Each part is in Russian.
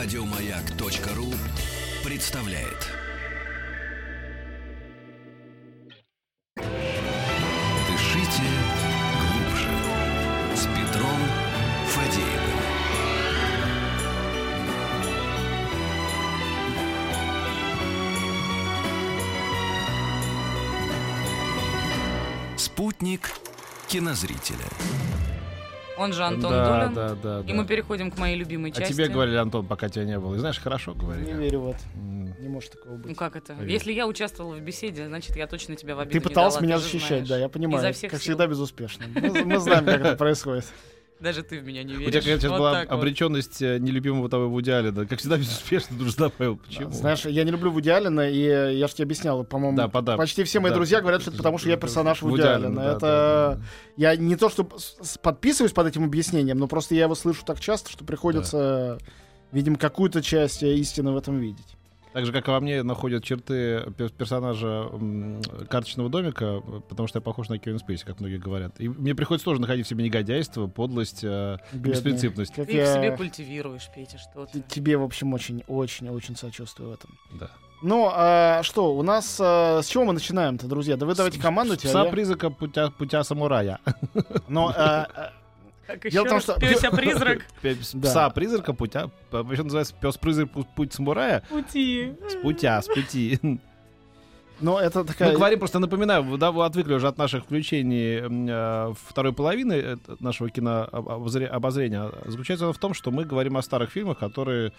Радиомаяк.ру представляет. Дышите глубже. С Петром Фадеевым. Спутник кинозрителя. Он же Антон да, Долин. да, да, И да. мы переходим к моей любимой А части. тебе говорили, Антон, пока тебя не было. И знаешь, хорошо Не говорили. верю в это. М, Не может такого Ну быть. как это? Поверь. Если я участвовала в беседе, значит, я точно тебя в обиду Ты не пытался дала, меня защищать, знаешь. да, я понимаю. Изо всех как сил. всегда безуспешно. Мы, мы знаем, как это происходит. Даже ты в меня не У веришь. тебя, конечно, сейчас Вот была так вот. обреченность э, нелюбимого того Вуди Аллена. Как всегда, безуспешно, уже добавил. Почему? Знаешь, я не люблю Вуди Аллена, и я же тебе объяснял, по-моему, Да, пода- почти все мои да. друзья говорят, что это потому, что я персонаж Вуди, Вуди Аллена. да, это да, да. я не то, что подписываюсь под этим объяснением, но просто я его слышу так часто, что приходится, видимо, какую-то часть э, истины в этом видеть. Так же, как и во мне находят черты пер- персонажа карточного домика, потому что я похож на Кевин Спейси, как многие говорят. И мне приходится тоже находить в себе негодяйство, подлость, э, Бедный. беспринципность. Как Ты их я себе культивируешь, Петя, что ты. тебе, в общем, очень-очень-очень сочувствую в этом. Да. Ну, а что, у нас... а, с чего мы начинаем-то, друзья? Да вы давайте командуйте, а Пса я- призрака путя, путя самурая. Но, а, а, Так, Дело в том, что- Пёся-призрак. Да. Пса призрака путя. Вообще называется пес призрак путь самурая. Пути. С путя, с пути. но это такая... Мы говорим, просто напоминаю, вы, да, вы отвыкли уже от наших включений э, второй половины э, нашего кинообозрения. Заключается оно в том, что мы говорим о старых фильмах, которые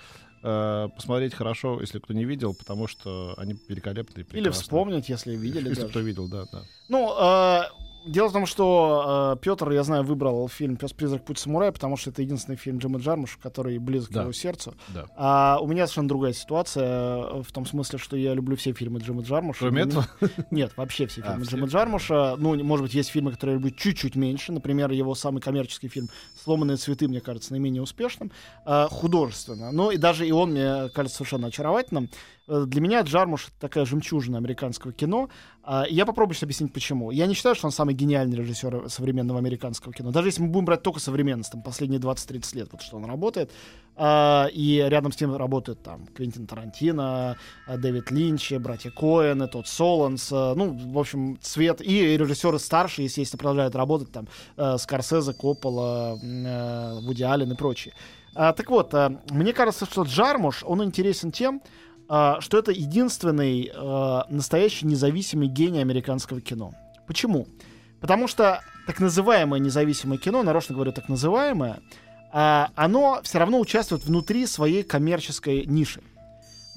э, посмотреть хорошо, если кто не видел, потому что они великолепны и Или вспомнить, если видели Если даже. кто видел, да, да. Ну, э, дело в том, что Петр, я знаю, выбрал фильм «Пес призрак путь самурая», потому что это единственный фильм Джима Джармуша, который близок Да. к его сердцу. да. А у меня совершенно другая ситуация, э, в том смысле, что я люблю все фильмы Джима Джармуша. Кроме меня- этого, Нет, вообще все А, фильмы все Джима фильмы. Джармуша. Ну, может быть, есть фильмы, которые я люблю чуть-чуть меньше. Например, его самый коммерческий фильм «Сломанные цветы», мне кажется, наименее успешным. а, художественно. Ну, и даже и он мне кажется совершенно очаровательным. Э, Для меня Джармуш — такая жемчужина американского кино. А, и я попробую сейчас объяснить, почему. Я не считаю, что он самый гениальный режиссер современного американского кино. Даже если мы будем брать только современность, там, последние 20-30 лет, вот что он работает. А, и рядом с ним работают там Квентин Тарантино, а, Дэвид Линч, братья Коэн, тот Соланс, а, ну, в общем, цвет. И режиссеры старшие, естественно, продолжают работать там э, Скорсезе, Коппола, э, Вуди Аллен и прочие. А, так вот, мне кажется, что Джармуш, он интересен тем, что это единственный а, настоящий независимый гений американского кино. Почему? Потому что так называемое независимое кино, нарочно говорю так называемое, а, оно все равно участвует внутри своей коммерческой ниши.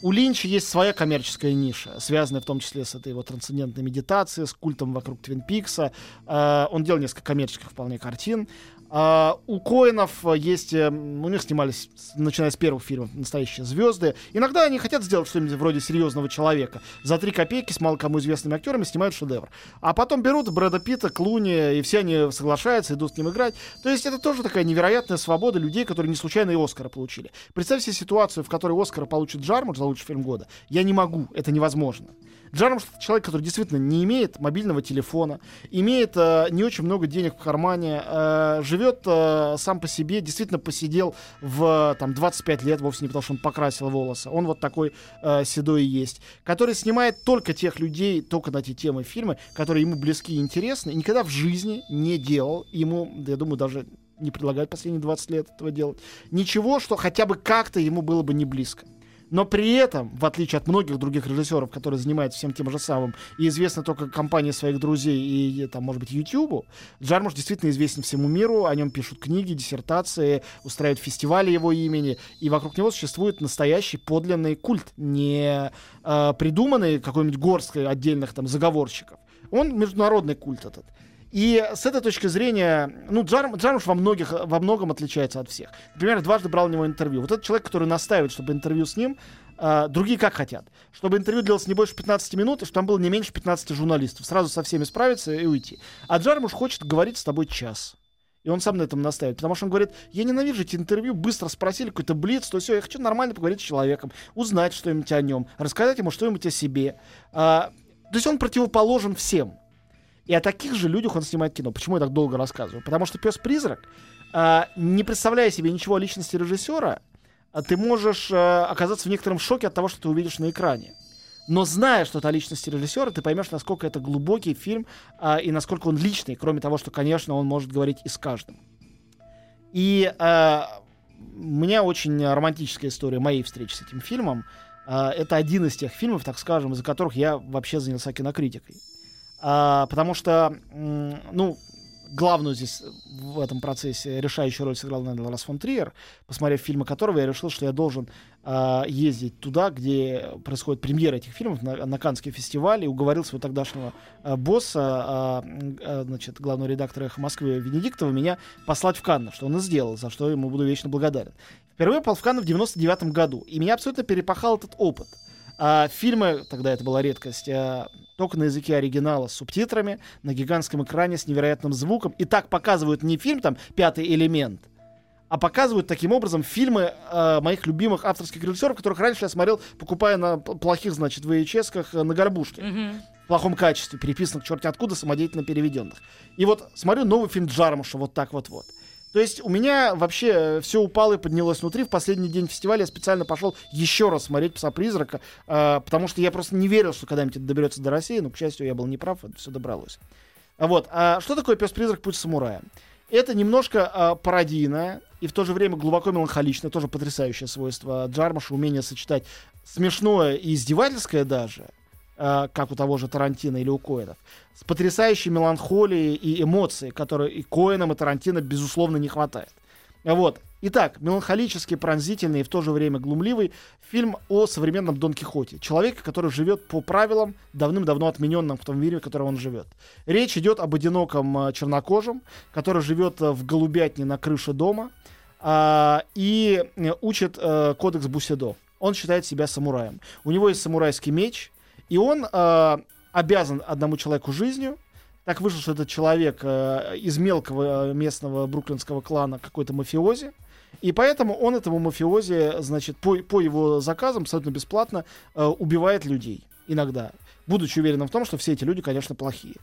У Линча есть своя коммерческая ниша, связанная в том числе с этой его трансцендентной медитацией, с культом вокруг Твин Пикса. А, он делал несколько коммерческих вполне картин. А, у Коинов э, есть, э, у них снимались, начиная с первых фильмов, настоящие звезды. Иногда они хотят сделать что-нибудь вроде серьезного человека. За три копейки с мало кому известными актерами снимают шедевр. А потом берут Брэда Питта, Клуни, и все они соглашаются, идут с ним играть. То есть это тоже такая невероятная свобода людей, которые не случайно и Оскара получили. Представь себе ситуацию, в которой Оскара получит Джармуш за лучший фильм года. Я не могу, это невозможно. Джармуш человек, который действительно не имеет мобильного телефона, имеет э, не очень много денег в кармане, э, живет э, сам по себе, действительно посидел в там 25 лет, вовсе не потому, что он покрасил волосы. Он вот такой э, седой и есть. Который снимает только тех людей, только на те темы фильмы, которые ему близки и интересны, и никогда в жизни не делал. Ему, я думаю, даже не предлагают последние 20 лет этого делать. Ничего, что хотя бы как-то ему было бы не близко. Но при этом, в отличие от многих других режиссеров, которые занимаются всем тем же самым, и известны только компании своих друзей и, там, может быть, Ютубу, Джармуш действительно известен всему миру, о нем пишут книги, диссертации, устраивают фестивали его имени, и вокруг него существует настоящий подлинный культ, не э, придуманный какой-нибудь горсткой отдельных там заговорщиков. Он международный культ этот. И с этой точки зрения, ну, Джар, Джармуш во, многих, во многом отличается от всех. Например, дважды брал у него интервью. Вот этот человек, который настаивает, чтобы интервью с ним, а, другие как хотят. Чтобы интервью длилось не больше 15 минут, и чтобы там было не меньше 15 журналистов. Сразу со всеми справиться и уйти. А Джармуш хочет говорить с тобой час. И он сам на этом настаивает. Потому что он говорит, я ненавижу эти интервью, быстро спросили какой-то блиц, то все, я хочу нормально поговорить с человеком, узнать что-нибудь о нем, рассказать ему что-нибудь о себе. А, то есть он противоположен всем. И о таких же людях он снимает кино. Почему я так долго рассказываю? Потому что пес-призрак, а, не представляя себе ничего о личности режиссера, а ты можешь э, оказаться в некотором шоке от того, что ты увидишь на экране. Но зная, что это личность режиссера, ты поймешь, насколько это глубокий фильм а, и насколько он личный, кроме того, что, конечно, он может говорить и с каждым. И а, у меня очень романтическая история моей встречи с этим фильмом. А, это один из тех фильмов, так скажем, из-за которых я вообще занялся кинокритикой. А, потому что, ну, главную здесь в этом процессе решающую роль сыграл, наверное, Ларс фон Триер, посмотрев фильмы которого, я решил, что я должен э, ездить туда, где происходит премьера этих фильмов, на, на Каннский фестиваль, и уговорил своего тогдашнего э, босса, э, э, значит, главного редактора «Эхо Москвы» Венедиктова, меня послать в Канны, что он и сделал, за что ему буду вечно благодарен. Впервые попал в Канны в 99 году, и меня абсолютно перепахал этот опыт. А фильмы, тогда это была редкость, а, только на языке оригинала с субтитрами, на гигантском экране с невероятным звуком. И так показывают не фильм там «Пятый элемент», а показывают таким образом фильмы э, моих любимых авторских режиссеров, которых раньше я смотрел, покупая на плохих, значит, VHS-ках э, на горбушке. Мгм. В плохом качестве, переписанных черти откуда, самодеятельно переведенных. И вот смотрю новый фильм Джармуша, вот так вот-вот. То есть у меня вообще все упало и поднялось внутри. В последний день фестиваля я специально пошел еще раз смотреть «Пса призрака», э, потому что я просто не верил, что когда-нибудь это доберется до России, но, к счастью, я был неправ, это все добралось. А Вот. А что такое «Пес-призрак. Путь самурая»? Это немножко э, пародийное и в то же время глубоко меланхоличное, тоже потрясающее свойство Джармуша, умение сочетать смешное и издевательское даже, э, как у того же Тарантино или у Коэнов, с потрясающей меланхолией и эмоцией, которые и Коэнам, и Тарантино, безусловно, не хватает. Вот. Итак, меланхолический, пронзительный и в то же время глумливый фильм о современном Дон Кихоте. Человеке, который живет по правилам, давным-давно отмененным в том мире, в котором он живет. Речь идет об одиноком э, чернокожем, который живет э, в голубятне на крыше дома а, и э, учит э, кодекс Бусидо. Он считает себя самураем. У него есть самурайский меч, и он э, обязан одному человеку жизнью. Так вышло, что этот человек э, из мелкого э, местного бруклинского клана какой-то мафиози. И поэтому он этому мафиози, значит, по, по его заказам, абсолютно бесплатно, э, убивает людей иногда. Будучи уверенным в том, что все эти люди, конечно, плохие.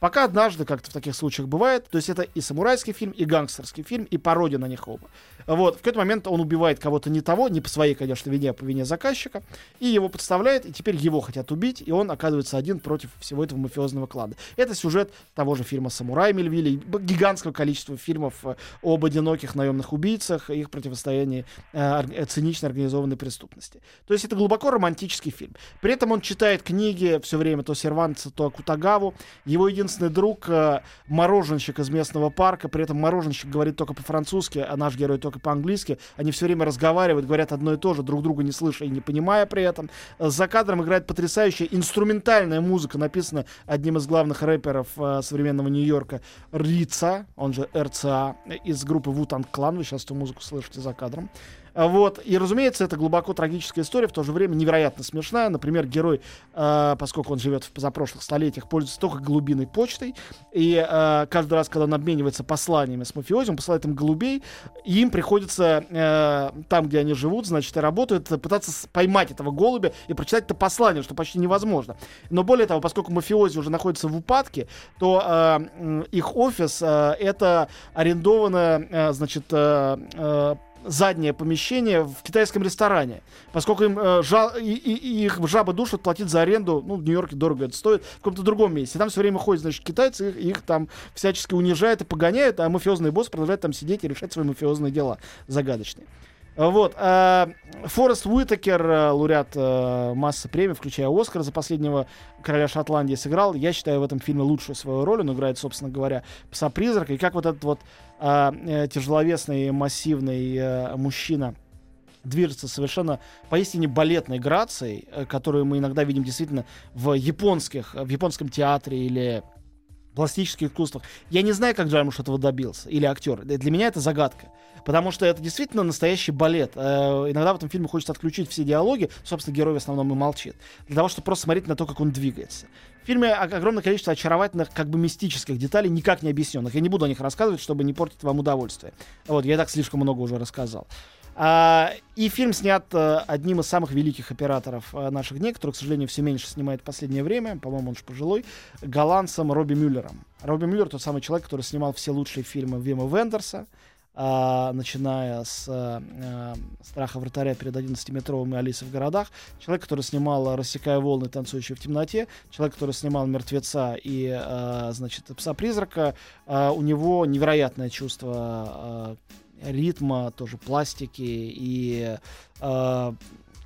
Пока однажды, как-то в таких случаях бывает, то есть это и самурайский фильм, и гангстерский фильм, и пародия на них оба. Вот, в какой-то момент он убивает кого-то не того, не по своей, конечно, вине, а по вине заказчика, и его подставляет, и теперь его хотят убить, и он оказывается один против всего этого мафиозного клана. Это сюжет того же фильма «Самурай Мельвилли», б- гигантского количества фильмов э, об одиноких наемных убийцах, их противостоянии э, э, цинично организованной преступности. То есть это глубоко романтический фильм. При этом он читает книги все время то Серванца, то Акутагаву. Его единственный друг э, мороженщик из местного парка, при этом мороженщик говорит только по-французски, а наш герой только по-английски. Они все время разговаривают, говорят одно и то же, друг друга не слыша и не понимая при этом. Э, За кадром играет потрясающая инструментальная музыка, написанная одним из главных рэперов э, современного Нью-Йорка Рица, он же РЦА, из группы Вутанг Клан. Вы сейчас эту музыку слышите за кадром. Вот. И, разумеется, это глубоко трагическая история, в то же время невероятно смешная. Например, герой, э, поскольку он живет в позапрошлых столетиях, пользуется только голубиной почтой. И э, каждый раз, когда он обменивается посланиями с мафиози, он посылает им голубей, и им приходится э, там, где они живут, значит, и работают, пытаться поймать этого голубя и прочитать это послание, что почти невозможно. Но более того, поскольку мафиози уже находятся в упадке, то э, их офис э, это арендованное, э, значит, э, э, заднее помещение в китайском ресторане. Поскольку им э, жа- и, и- их жаба душат платить за аренду, ну, в Нью-Йорке дорого это стоит, в каком-то другом месте. Там все время ходят, значит, китайцы, их, их там всячески унижают и погоняют, а мафиозный босс продолжает там сидеть и решать свои мафиозные дела загадочные. Вот. а, Форест Уитакер, э, лауреат э, массы премий, включая Оскар за последнего короля Шотландии, сыграл, я считаю, в этом фильме лучшую свою роль. Он играет, собственно говоря, пса-призрака. И как вот этот вот э, тяжеловесный, массивный э, мужчина движется совершенно поистине балетной грацией, э, которую мы иногда видим действительно в японских, в японском театре или пластических искусствах. Я не знаю, как Джармуш этого добился, или актер. Для меня это загадка. Потому что это действительно настоящий балет. Э, иногда в этом фильме хочется отключить все диалоги, собственно, герой в основном и молчит. Для того, чтобы просто смотреть на то, как он двигается. В фильме огромное количество очаровательных, как бы мистических деталей, никак не объясненных. Я не буду о них рассказывать, чтобы не портить вам удовольствие. Вот, я так слишком много уже рассказал. А, и фильм снят э, одним из самых великих операторов э, наших дней, который, к сожалению, все меньше снимает в последнее время, по-моему, он же пожилой, голландцем Робби Мюллером. Робби Мюллер тот самый человек, который снимал все лучшие фильмы Вима Вендерса, а, начиная с а, «Страха вратаря» перед 11-метровым и «Алисой в городах», человек, который снимал «Рассекая волны, танцующие в темноте», человек, который снимал «Мертвеца» и, значит, «Пса-призрака», а, у него невероятное чувство ритма, тоже пластики и а,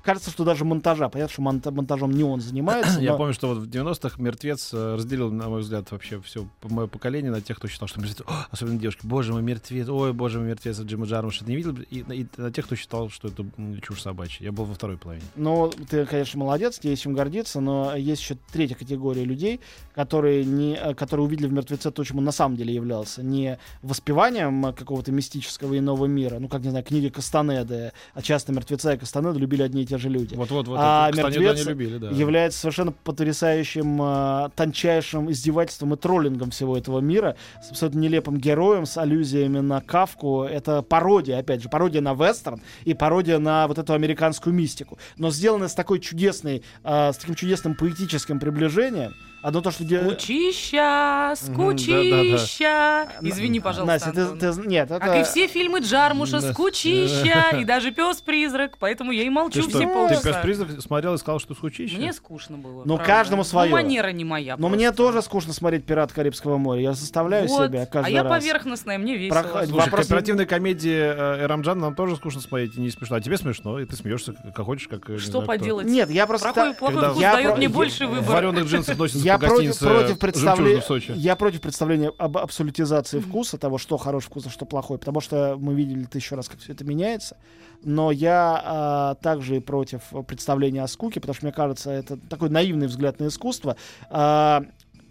кажется, что даже монтажа. Понятно, что монта- монтажом не он занимается. Я но- помню, что вот в 90-х мертвец э, разделил, на мой взгляд, вообще все мое поколение на тех, кто считал, что мертвец, «О, особенно девушки, боже мой, мертвец, ой, боже мой, мертвец Джима Джармуша, не видел? И, и на тех, кто считал, что это чушь собачья. Я был во второй половине. Ну, ты, конечно, молодец, тебе есть чем гордиться, но есть еще третья категория людей, которые, не, которые увидели в мертвеце то, чем он на самом деле являлся. Не воспеванием какого-то мистического иного мира, ну, как, не знаю, книги Кастанеды, а часто мертвеца и Кастанеду любили одни и те же люди. Вот-вот, вот. А это, кстати, «Мертвец» они любили, да. является совершенно потрясающим, э, тончайшим издевательством и троллингом всего этого мира, с абсолютно нелепым героем, с аллюзиями на Кавку. Это пародия, опять же, пародия на вестерн и пародия на вот эту американскую мистику. Но сделано с такой чудесной, э, с таким чудесным поэтическим приближением. Одно то, что... де- Скучища, Мгм, скучища. Извини, пожалуйста, Настя, ты, ты- нет, это... Как и все фильмы Джармуша, Да. скучища, и даже пес-призрак, поэтому я и Ты молчу что, все ты полчаса. пес-призрак смотрел и сказал, что скучище? Мне скучно было. Ну, правда. каждому своё. Ну, манера не моя. Но просто. мне тоже скучно смотреть «Пират Карибского моря». Я заставляю Вот. себя А каждый я раз. поверхностная, мне весело. Слушай, кооперативные комедии э, Эрамджан нам тоже скучно смотреть и не смешно. А тебе смешно, и ты смеешься, как хочешь, как... э, не Что поделать? Нет, я просто... Плохой, вкус Я дает мне я- больше В выбора. вареных джинсах носится Я против, против, «Жемчужина представления, в Сочи. я против представления об абсолютизации вкуса, того, что хороший вкус, а что плохой, потому что мы видели тысячу раз, как все это меняется. Но я а, также и против представления о скуке, потому что, мне кажется, это такой наивный взгляд на искусство. А,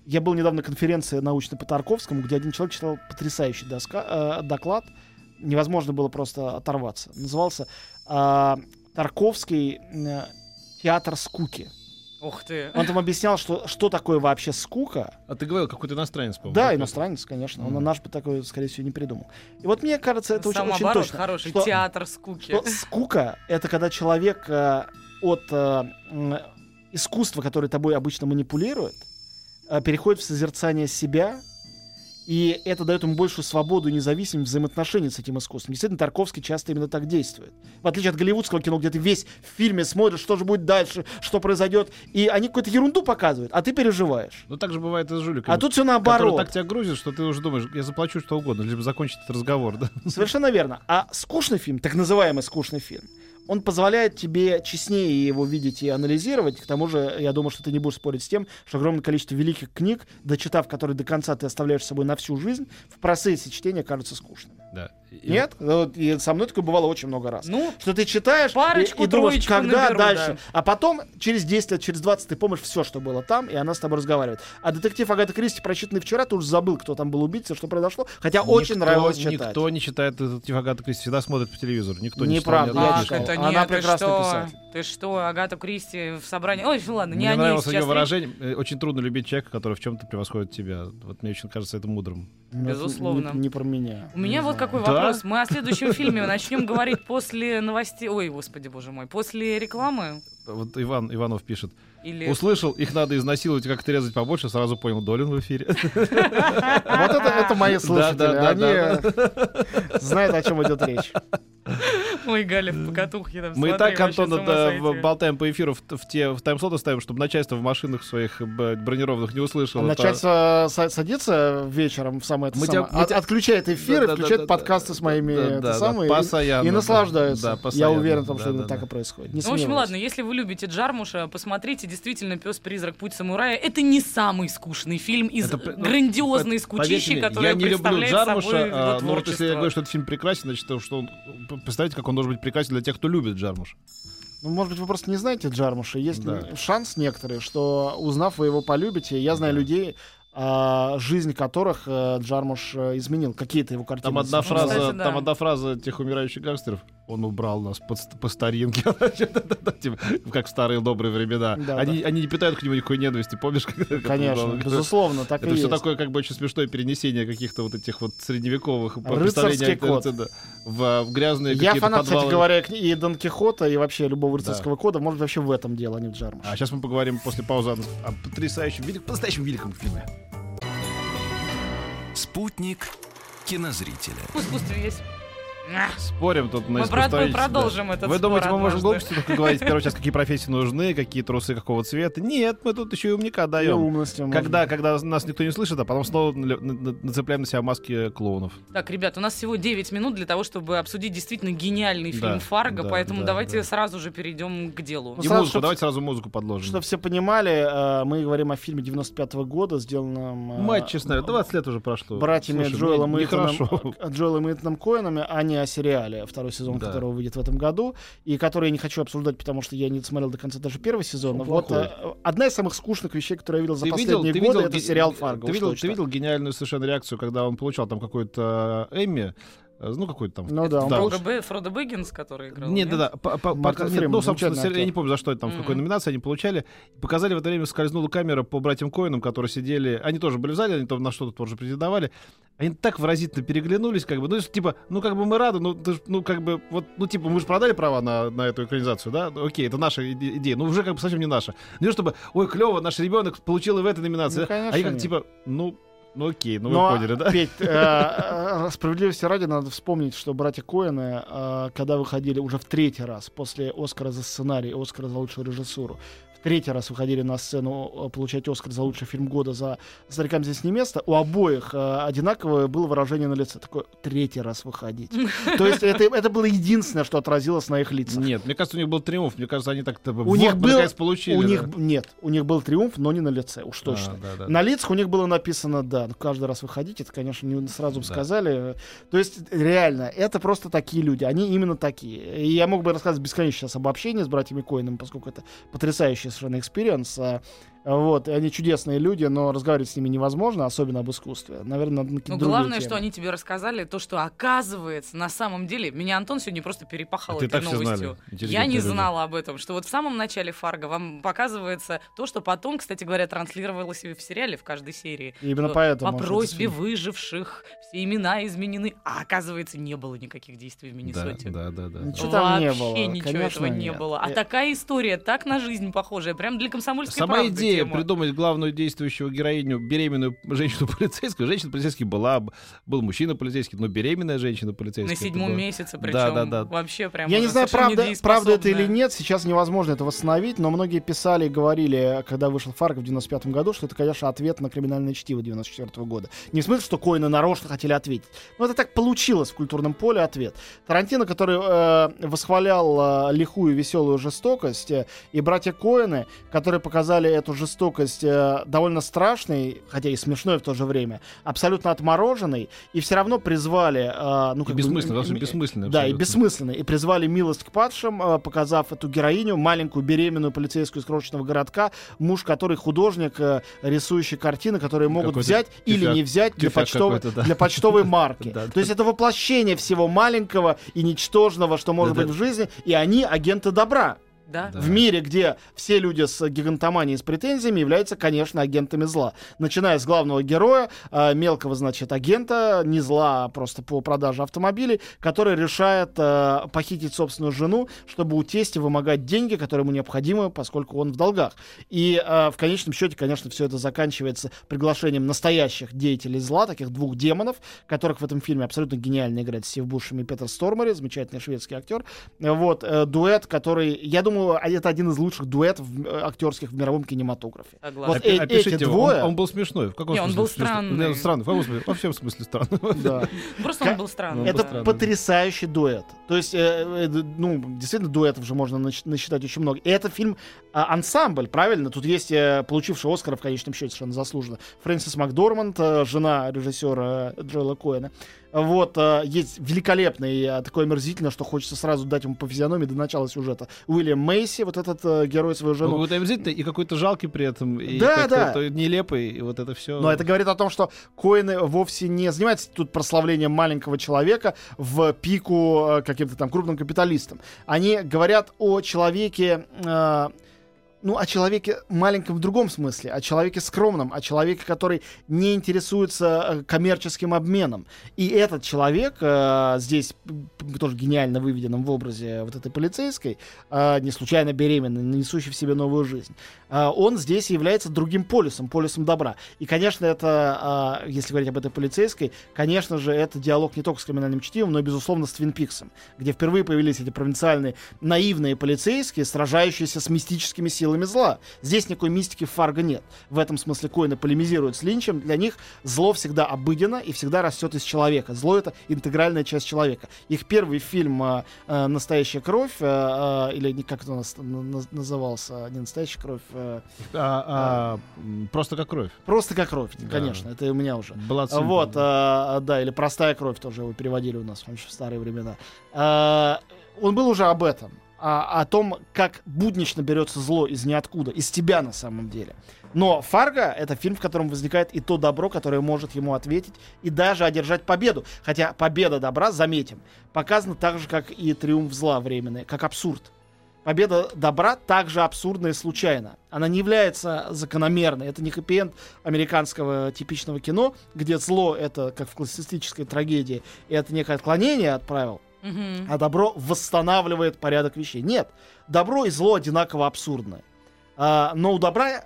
я был недавно на конференции научной по Тарковскому, где один человек читал потрясающий доска, э, доклад. Невозможно было просто оторваться. Назывался а, «Тарковский э, театр скуки». Ух ты. Он там объяснял, что, что такое вообще скука. А ты говорил, какой-то иностранец, по-моему. Да, иностранец, конечно. Он Мгм. наш бы такой, скорее всего, не придумал. И вот мне кажется, это очень, очень точно. хороший, что- театр скуки. что скука — это когда человек э, от э, искусства, которое тобой обычно манипулирует, э, переходит в созерцание себя, и это дает ему большую свободу и независимость взаимоотношений с этим искусством. Действительно, Тарковский часто именно так действует. В отличие от голливудского кино, где ты весь в фильме смотришь, что же будет дальше, что произойдет, и они какую-то ерунду показывают, а ты переживаешь. Ну так же бывает и с жуликами. А тут все наоборот. так тебя грузит, что ты уже думаешь, я заплачу что угодно, лишь бы закончить этот разговор, да? Совершенно верно. А скучный фильм, так называемый скучный фильм, он позволяет тебе честнее его видеть и анализировать. К тому же, я думаю, что ты не будешь спорить с тем, что огромное количество великих книг, дочитав которые до конца ты оставляешь с собой на всю жизнь, в процессе чтения кажется скучным. Да. И- Нет? Вот, и со мной такое бывало очень много раз. Ну, Что ты читаешь и- Парочку, и, думаешь, троечку когда наберу, дальше. да. А потом, через 10 лет, через 20 ты помнишь все, что было там, и она с тобой разговаривает. А детектив Агаты Кристи, прочитанный вчера, ты уже забыл, кто там был убийца, что произошло. Хотя очень Никто- нравилось читать. Никто не читает детектив Агаты Кристи, всегда смотрит по телевизору. Никто не Неправда, читал ни я читал. это нет, ты прекрасный что? писатель. Ты что, Агата Кристи в собрании... Ой, ладно, не Мне о ней нравилось ее речь. выражение. э, Очень трудно любить человека, который в чем-то превосходит тебя. Вот мне очень кажется это мудрым. Безусловно. Не, не про меня. У меня Не вот знаю. какой Да? вопрос. Мы о следующем фильме начнем говорить после новостей. Ой, господи, боже мой. После рекламы? Вот Иван Иванов пишет. Или... Услышал, их надо изнасиловать и как-то резать побольше, сразу понял, Долин в эфире. Вот это, это мои слушатели. Они знают, о чем идет речь. Ой, Галя в покатухе там Мы и так, Антон, это болтаем по эфиру в, те в тайм-слоты ставим, чтобы начальство в машинах своих бронированных не услышало. Это- Начальство са- садится вечером в самое это отключает эфир и включает подкасты с моими да, это самое, и- да, Я уверен в том, что именно да, так и происходит. Ну, в общем, ладно, если вы любите Джармуша, посмотрите, действительно, «Пес-призрак. Путь самурая» — это не самый скучный фильм из Это ну, грандиозной По- поверьте скучищи, мне, которая я не люблю Джармуша, собой его а, но вот если я говорю, что этот фильм прекрасен, значит, то, что он, представьте, как он должен быть прекрасен для тех, кто любит Джармуш. Ну, может быть, вы просто не знаете Джармуша. Есть Да. шанс некоторый, что, узнав, вы его полюбите. Я знаю Да. людей, а, жизнь которых э, Джармуш э, изменил. Какие-то его картины. Там одна фраза, кстати, да. там одна фраза тех умирающих гангстеров. Он убрал нас под по старинке, Типа, как в старые добрые времена. Да, Они они не питают к нему никакой ненависти, помнишь? Конечно, безусловно, так Это и все есть. такое как бы очень смешное перенесение каких-то вот этих вот средневековых представлений код. да, в, в граные Я фанат, кстати подвалы. говоря, кни- и Дон Кихота, и вообще любого рыцарского кода. Может, вообще в этом дело, а не в Джармуше. А сейчас мы поговорим после паузы о, потрясающем, велик, по-настоящему великом фильме. Спутник кинозрителя. В искусстве есть Спорим тут на Мы искусствоведчество. продолжим этот Вы думаете, мы можем глупости только говорить в первую часть, какие профессии нужны, какие трусы какого цвета? Нет, мы тут еще и умника И даем. Когда, когда нас никто не слышит, а потом снова на- на- нацепляем на себя маски клоунов. Так, ребят, у нас всего 9 минут для того, чтобы обсудить действительно гениальный фильм Да, «Фарго», да, поэтому да, давайте да. сразу же перейдем к делу. Ну, И сразу, музыку, чтоб- давайте сразу музыку подложим. Чтобы все понимали, э, мы говорим о фильме 95 года, сделанном... э, Мать честная, 20 лет уже прошло. братьями Слушай, Джоэлом э, Джоэлом Эйтоном Коэнами, а не о сериале, второй сезон Да. которого выйдет в этом году, и который я не хочу обсуждать, потому что я не смотрел до конца даже первый сезон. Он Вот плохой. э, одна из самых скучных вещей, которые я видел за Ты последние видел, годы, видел, это сериал Фарго. Ты видел, ты видел гениальную совершенно реакцию, когда он получал там какой-то э, Эмми, э, ну какой-то там. Ну да, он Да. Фродо, Бэ- Фродо Бэггинс, который играл? Нет, да, да. по- по- пока- нет, Фриман, ну, собственно, сери- я актер. не помню, за что это там, в какой Мгм. номинации они получали. Показали в это время, скользнула камера по братьям Коинам, которые сидели. Они тоже были в зале, они там на что-то тоже претендовали. Они так выразительно переглянулись, как бы, ну, типа, ну, как бы мы рады, ну, ты ж- ну, как бы, вот, ну, типа, мы же продали права на, на эту экранизацию, да? Ну, Окей, это наша иде- идея, но уже как бы совсем не наша. Не чтобы, ой, клево, наш ребенок получил и в этой номинации. Ну, а конечно, они как, нет. типа, ну, ну, окей, ну, Но, вы поняли, да? Петь, э, э, справедливости ради надо вспомнить, что братья Коэны, э, когда выходили уже в третий раз после Оскара за сценарий, Оскара за лучшую режиссуру, третий раз выходили на сцену э, получать Оскар за лучший фильм года за «Старикам здесь не место», у обоих э, одинаковое было выражение на лице. Такое «третий раз выходить». То есть это, это было единственное, что отразилось на их лицах. Нет, мне кажется, у них был триумф. Мне кажется, они так-то... У них был- получили. у да. них нет, у них был триумф, но не на лице, уж точно. А, да, да. На лицах у них было написано «да». Ну, каждый раз выходить, это, конечно, не сразу бы Да. сказали. То есть, реально, это просто такие люди. Они именно такие. И я мог бы рассказывать бесконечно сейчас об общении с братьями Коэнами, поскольку это потрясающий совершенно experience. Вот, они чудесные люди, но разговаривать с ними невозможно, особенно об искусстве. Наверное, надо на Ну, главное, темы. что они тебе рассказали, то, что оказывается, на самом деле, меня Антон сегодня просто перепахал А ты этой так все новостью. знали. Я не люди. знала об этом, что вот в самом начале Фарго вам показывается то, что потом, кстати говоря, транслировалось и в сериале в каждой серии. И именно поэтому... По просьбе выживших все имена изменены, а оказывается не было никаких действий в Да, Миннесоте. да, да, да. Ничего да. там не Вообще было, ничего конечно, этого не нет. было. А Э, такая история, так на жизнь похожая, прям для комсомольской Сама правды идея тема. придумать главную действующую героиню, беременную женщину полицейскую. Женщина полицейский была, был мужчина полицейский, но беременная женщина полицейская. На седьмом было- месяце, Да, причем да, да. вообще прям Я не знаю, правда, правда это или нет, сейчас невозможно это восстановить, но многие писали и говорили, когда вышел Фарго в 95 году, что это, конечно, ответ на криминальное чтиво 94 года. Не в смысле, что Коины нарочно хотели ответить. Но это так получилось в культурном поле ответ. Тарантино, который э, восхвалял э, лихую веселую жестокость, э, и братья Коины, которые показали эту жестокость э, довольно страшной, хотя и смешной в то же время, абсолютно отмороженной, и все равно призвали... э, ну, И как бы, бессмысленно, вообще м- бессмысленно. да, и абсолютно. бессмысленно. И призвали милость к падшим, э, показав эту героиню, маленькую беременную полицейскую из крошечного городка, муж который художник, э, рисующий картины, которые могут Какой-то взять или тюфяк- не взять для почтовой, да. для почтовой марки. Да, То есть это воплощение всего маленького и ничтожного, что может быть в жизни, и они агенты добра. Да? Да. В мире, где все люди с гигантоманией и с претензиями являются, конечно, агентами зла. Начиная с главного героя, э, мелкого, значит, агента, не зла, а просто по продаже автомобилей, который решает э, похитить собственную жену, чтобы у тестя вымогать деньги, которые ему необходимы, поскольку он в долгах. И э, в конечном счете, конечно, все это заканчивается приглашением настоящих деятелей зла, таких двух демонов, которых в этом фильме абсолютно гениально играет Стив Бушем и Петер Стормери, замечательный шведский актер. Вот, э, дуэт, который, я думаю, а это один из лучших дуэтов э, актерских в мировом кинематографе. Согласна. Вот Опи- э- опишите эти двое- Он, он был смешной. В каком Не, он был странный. Не, странный. В каком смысле? Во всем смысле странный. Да. Просто он был странный. Это потрясающий дуэт. То есть, э, э, ну, действительно, дуэтов же можно нач- насчитать очень много. И это фильм а, ансамбль, правильно? Тут есть э, получивший Оскара в конечном счете совершенно заслуженно. Фрэнсис Макдорманд, э, жена режиссера э, Джоэла Коэна. Вот, э, есть великолепный, э, такой омерзительно, что хочется сразу дать ему по физиономии до начала сюжета. Уильям Мейси, вот этот э, герой свою Ну, жену. какой-то и какой-то жалкий при этом. И Да, да. Нелепый, и вот это все. Но это говорит о том, что Коины вовсе не занимаются тут прославлением маленького человека в пику э, каким-то там крупным капиталистам. Они говорят о человеке, э, ну, о человеке маленьком в другом смысле, о человеке скромном, о человеке, который не интересуется э, коммерческим обменом. И этот человек, э, здесь тоже гениально выведенным в образе вот этой полицейской, э, не случайно беременной, несущей в себе новую жизнь, э, он здесь является другим полюсом, полюсом добра. И, конечно, это, э, если говорить об этой полицейской, конечно же, это диалог не только с криминальным чтивом, но, безусловно, с Твин Пиксом, где впервые появились эти провинциальные наивные полицейские, сражающиеся с мистическими силами силами зла. Здесь никакой мистики Фарго нет. В этом смысле Коины полемизируют с Линчем. Для них зло всегда обыденно и всегда растет из человека. Зло — это интегральная часть человека. Их первый фильм э, э, «Настоящая кровь», э, э, или как это у нас назывался, не «Настоящая кровь», э, а, а, просто как кровь. Просто как кровь, да. конечно, это у меня уже. Blood вот, э, да, или «Простая кровь» тоже его переводили у нас в старые времена. Э, он был уже об этом а, о том, как буднично берется зло из ниоткуда, из тебя на самом деле. Но «Фарго» — это фильм, в котором возникает и то добро, которое может ему ответить, и даже одержать победу. Хотя победа добра, заметим, показана так же, как и триумф зла временный, как абсурд. Победа добра также абсурдна и случайна. Она не является закономерной. Это не хэппи американского типичного кино, где зло — это, как в классической трагедии, и это некое отклонение от правил, А добро восстанавливает порядок вещей. Нет, добро и зло одинаково абсурдны. А, но у добра,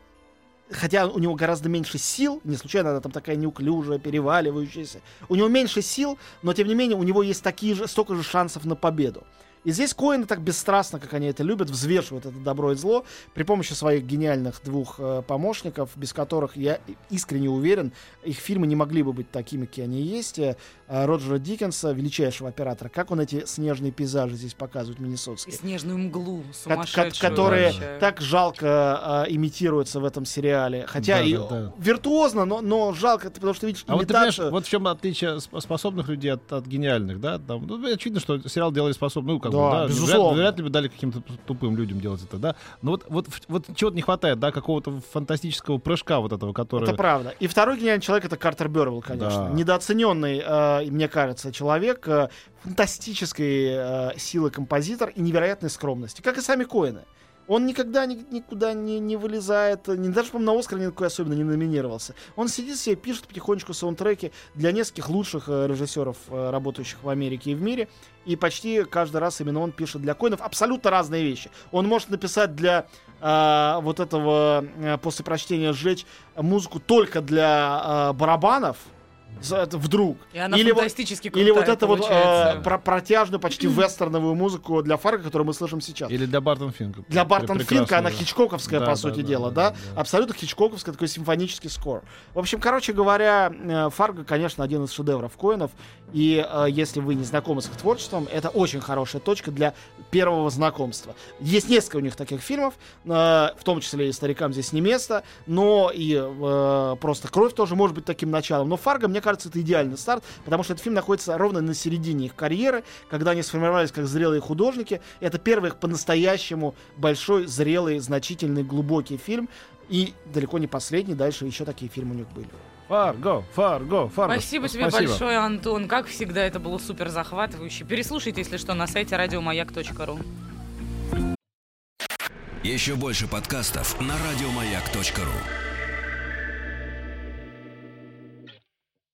хотя у него гораздо меньше сил, не случайно она там такая неуклюжая, переваливающаяся, у него меньше сил, но тем не менее у него есть такие же, столько же шансов на победу. И здесь Коины так бесстрастно, как они это любят, взвешивают это добро и зло при помощи своих гениальных двух э, помощников, без которых, я искренне уверен, их фильмы не могли бы быть такими, какие они есть. Э, Роджера Диккенса, величайшего оператора, как он эти снежные пейзажи здесь показывает И Миннесотские. снежную мглу ко- сумасшедшую. которые вообще. так жалко э, имитируются в этом сериале. Хотя Да, и да, да. виртуозно, но, но жалко, потому что видишь А вот имитацию. вот в чем отличие сп- способных людей от, от гениальных, да? Там, ну, очевидно, что сериал делали способным, ну, как Да, да, безусловно. Вряд, вряд ли бы дали каким-то тупым людям делать это, да? Но вот, вот, в- вот чего-то не хватает, да, какого-то фантастического прыжка вот этого, который... Это правда. И второй гениальный человек это Картер Бервелл, конечно. Да. Недооцененный, э, мне кажется, человек, э, фантастической э, силы композитор и невероятной скромности, как и сами Коины. Он никогда ни- никуда не, не вылезает, не, даже, по-моему, на Оскар никакой особенно не номинировался. Он сидит себе, пишет потихонечку саундтреки для нескольких лучших э, режиссеров, э, работающих в Америке и в мире. И почти каждый раз именно он пишет для коинов абсолютно разные вещи. Он может написать для э, вот этого, э, после прочтения «Сжечь» музыку только для э, барабанов, вдруг. И она Или вот- фантастически крутая Или вот эту вот э, про- протяжную, почти вестерновую музыку для Фарго, которую мы слышим сейчас. Или для Бартон Финка. Для Бартон Финка она да. хичкоковская, Да, по да, сути да, дела, да, да? да. Абсолютно хичкоковский такой симфонический скор. В общем, короче говоря, э, Фарго, конечно, один из шедевров Коинов. И э, если вы не знакомы с их творчеством, это очень хорошая точка для первого знакомства. Есть несколько у них таких фильмов, э, в том числе и «Старикам здесь не место», но и э, просто «Кровь» тоже может быть таким началом. Но «Фарго», мне кажется, это идеальный старт, потому что этот фильм находится ровно на середине их карьеры, когда они сформировались как зрелые художники. Это первый их по-настоящему большой, зрелый, значительный, глубокий фильм. И далеко не последний, дальше еще такие фильмы у них были. Фарго, Фарго, Фарго. Спасибо тебе большое, Антон. Как всегда, это было супер захватывающе. Переслушайте, если что, на сайте радиомаяк.ру. Еще больше подкастов на радиомаяк.ру.